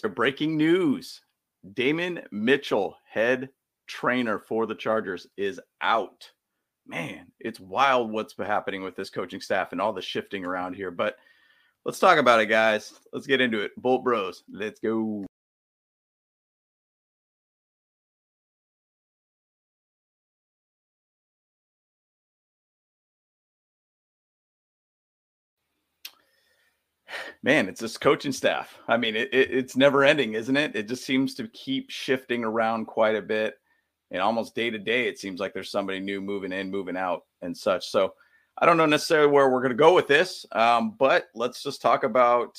Breaking news Damon Mitchell, head trainer for the Chargers, is out. Man, it's wild what's happening with this coaching staff and all the shifting around here. But let's talk about it, guys. Let's get into it. Bolt Bros, let's go. Man, it's this coaching staff. I mean, it, it, it's never ending, isn't it? It just seems to keep shifting around quite a bit. And almost day to day, it seems like there's somebody new moving in, moving out, and such. So I don't know necessarily where we're going to go with this, um, but let's just talk about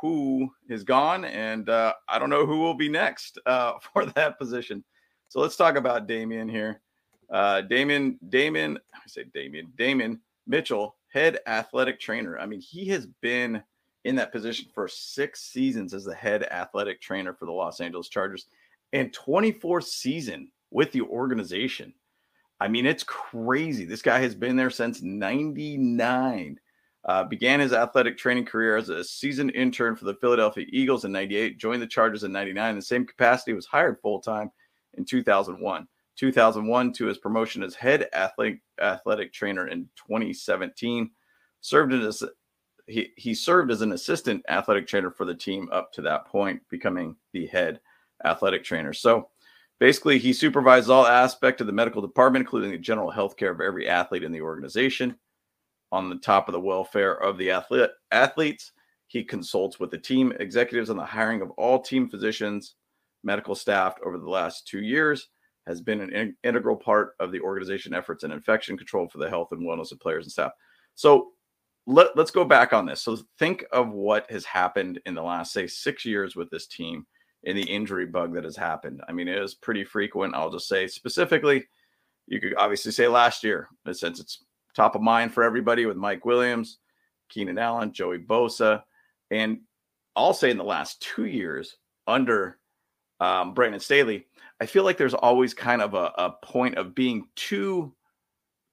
who is gone. And uh, I don't know who will be next uh, for that position. So let's talk about Damien here. Uh, Damien, Damien, I say Damien, Damien Mitchell, head athletic trainer. I mean, he has been in that position for six seasons as the head athletic trainer for the Los Angeles Chargers and 24th season with the organization. I mean, it's crazy. This guy has been there since 99. Uh, began his athletic training career as a season intern for the Philadelphia Eagles in 98, joined the Chargers in 99. In the same capacity, was hired full time in 2001. 2001 to his promotion as head athletic, athletic trainer in 2017. Served as he, he served as an assistant athletic trainer for the team up to that point, becoming the head athletic trainer. So basically, he supervises all aspects of the medical department, including the general health care of every athlete in the organization. On the top of the welfare of the athlete, athletes, he consults with the team executives on the hiring of all team physicians, medical staff over the last two years. Has been an in- integral part of the organization efforts in infection control for the health and wellness of players and staff. So let, us go back on this. So think of what has happened in the last, say, six years with this team and the injury bug that has happened. I mean, it is pretty frequent. I'll just say specifically, you could obviously say last year, since it's top of mind for everybody with Mike Williams, Keenan Allen, Joey Bosa, and I'll say in the last two years under um, Brandon Staley, I feel like there's always kind of a, a point of being too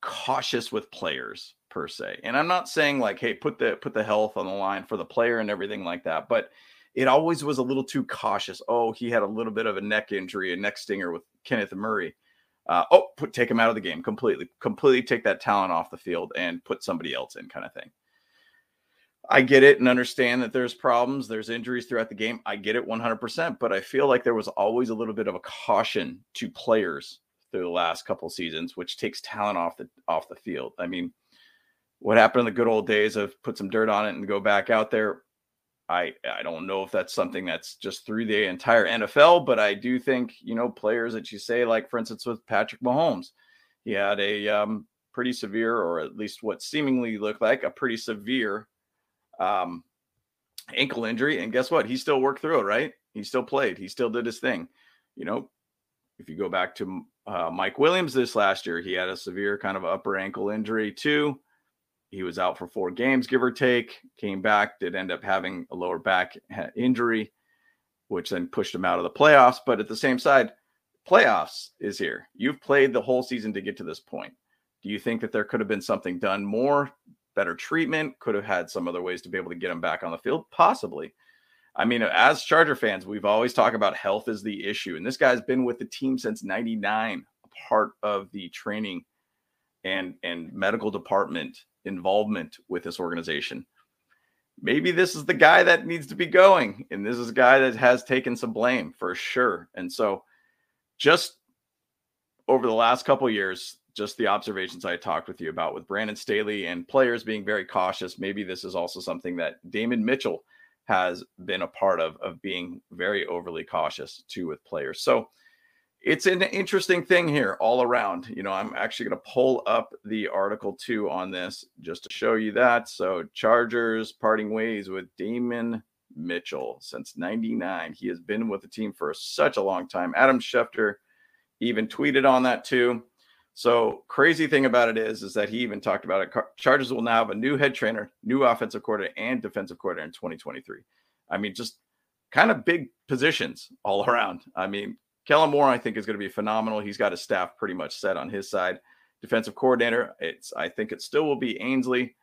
cautious with players per se. And I'm not saying like, hey, put the put the health on the line for the player and everything like that, but it always was a little too cautious. Oh, he had a little bit of a neck injury, a neck stinger with Kenneth Murray. Uh, oh, put take him out of the game completely, completely take that talent off the field and put somebody else in, kind of thing. I get it and understand that there's problems, there's injuries throughout the game. I get it 100%, but I feel like there was always a little bit of a caution to players through the last couple seasons, which takes talent off the off the field. I mean, what happened in the good old days of put some dirt on it and go back out there. I I don't know if that's something that's just through the entire NFL, but I do think you know players that you say like for instance with Patrick Mahomes, he had a um, pretty severe or at least what seemingly looked like a pretty severe um, ankle injury, and guess what? He still worked through it, right? He still played, he still did his thing. You know, if you go back to uh, Mike Williams this last year, he had a severe kind of upper ankle injury too. He was out for four games, give or take. Came back, did end up having a lower back injury, which then pushed him out of the playoffs. But at the same side, playoffs is here. You've played the whole season to get to this point. Do you think that there could have been something done more, better treatment? Could have had some other ways to be able to get him back on the field? Possibly. I mean, as Charger fans, we've always talked about health is the issue. And this guy's been with the team since 99, a part of the training and, and medical department involvement with this organization. Maybe this is the guy that needs to be going, and this is a guy that has taken some blame for sure. And so, just over the last couple years, just the observations I talked with you about with Brandon Staley and players being very cautious. Maybe this is also something that Damon Mitchell has been a part of, of being very overly cautious too with players. So it's an interesting thing here all around. You know, I'm actually going to pull up the article too on this just to show you that. So, Chargers parting ways with Damon Mitchell since 99. He has been with the team for such a long time. Adam Schefter even tweeted on that too. So, crazy thing about it is, is that he even talked about it. Chargers will now have a new head trainer, new offensive coordinator, and defensive coordinator in 2023. I mean, just kind of big positions all around. I mean, Kellen Moore, I think, is going to be phenomenal. He's got his staff pretty much set on his side. Defensive coordinator, it's I think it still will be Ansley.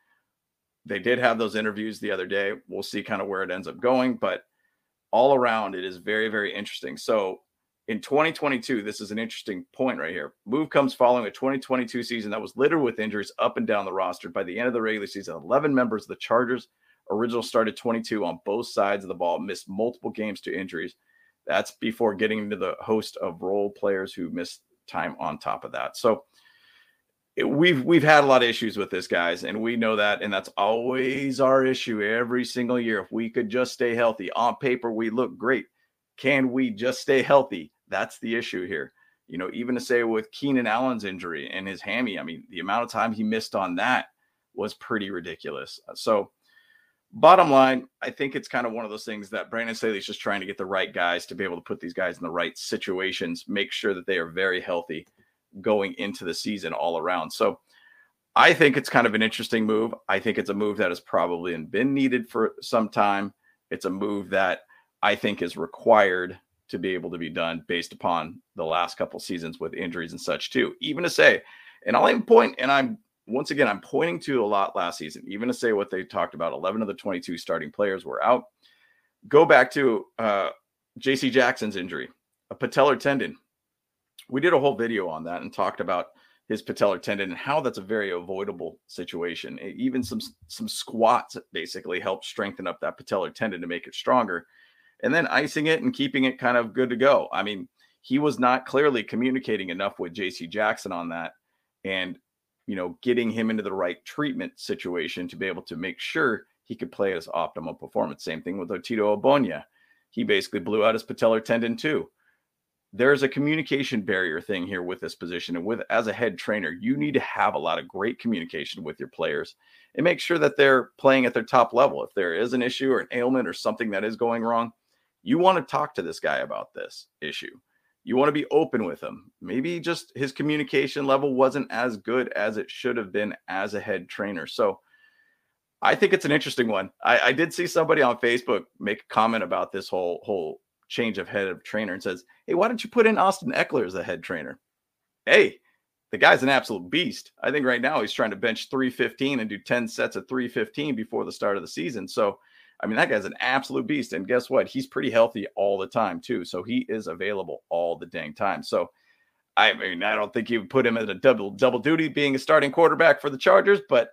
They did have those interviews the other day. We'll see kind of where it ends up going, but all around, it is very, very interesting. So in 2022, this is an interesting point right here. Move comes following a 2022 season that was littered with injuries up and down the roster. By the end of the regular season, 11 members of the Chargers original started 22 on both sides of the ball, missed multiple games to injuries. That's before getting into the host of role players who missed time on top of that. So we've we've had a lot of issues with this, guys, and we know that, and that's always our issue every single year. If we could just stay healthy, on paper we look great. Can we just stay healthy? That's the issue here. You know, even to say with Keenan Allen's injury and his hammy, I mean, the amount of time he missed on that was pretty ridiculous. So bottom line, I think it's kind of one of those things that Brandon Staley's just trying to get the right guys to be able to put these guys in the right situations, make sure that they are very healthy going into the season all around. So I think it's kind of an interesting move. I think it's a move that has probably been needed for some time. It's a move that I think is required to be able to be done based upon the last couple seasons with injuries and such too. Even to say, and I'll even point, and I'm once again, I'm pointing to a lot last season, even to say what they talked about 11 of the 22 starting players were out. Go back to uh, JC Jackson's injury, a patellar tendon. We did a whole video on that and talked about his patellar tendon and how that's a very avoidable situation. Even some some squats basically help strengthen up that patellar tendon to make it stronger, and then icing it and keeping it kind of good to go. I mean, he was not clearly communicating enough with JC Jackson on that, and you know, getting him into the right treatment situation to be able to make sure he could play at his optimal performance. Same thing with Otito Ogbonnia. He basically blew out his patellar tendon too. There's a communication barrier thing here with this position. And with as a head trainer, you need to have a lot of great communication with your players and make sure that they're playing at their top level. If there is an issue or an ailment or something that is going wrong, you want to talk to this guy about this issue you want to be open with him. Maybe just his communication level wasn't as good as it should have been as a head trainer. So I think it's an interesting one. I, I did see somebody on Facebook make a comment about this whole whole change of head of trainer and says, Hey, why don't you put in Austin Ekeler as the head trainer? Hey, the guy's an absolute beast. I think right now he's trying to bench 315 and do 10 sets of 315 before the start of the season. So I mean, that guy's an absolute beast. And guess what? He's pretty healthy all the time, too. So he is available all the dang time. So I mean, I don't think you would put him at a double double duty being a starting quarterback for the Chargers, but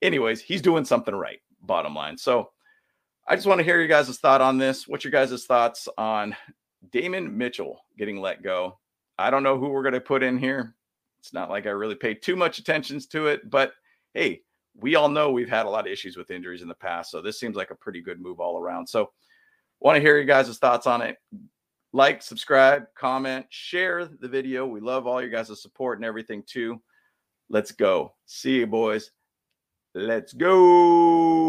anyways, he's doing something right, bottom line. So I just want to hear your guys' thought on this. What's your guys' thoughts on Damon Mitchell getting let go? I don't know who we're going to put in here. It's not like I really paid too much attention to it, but hey, we all know we've had a lot of issues with injuries in the past. So this seems like a pretty good move all around. So want to hear you guys' thoughts on it. Like, subscribe, comment, share the video. We love all your guys' support and everything too. Let's go. See you, boys. Let's go.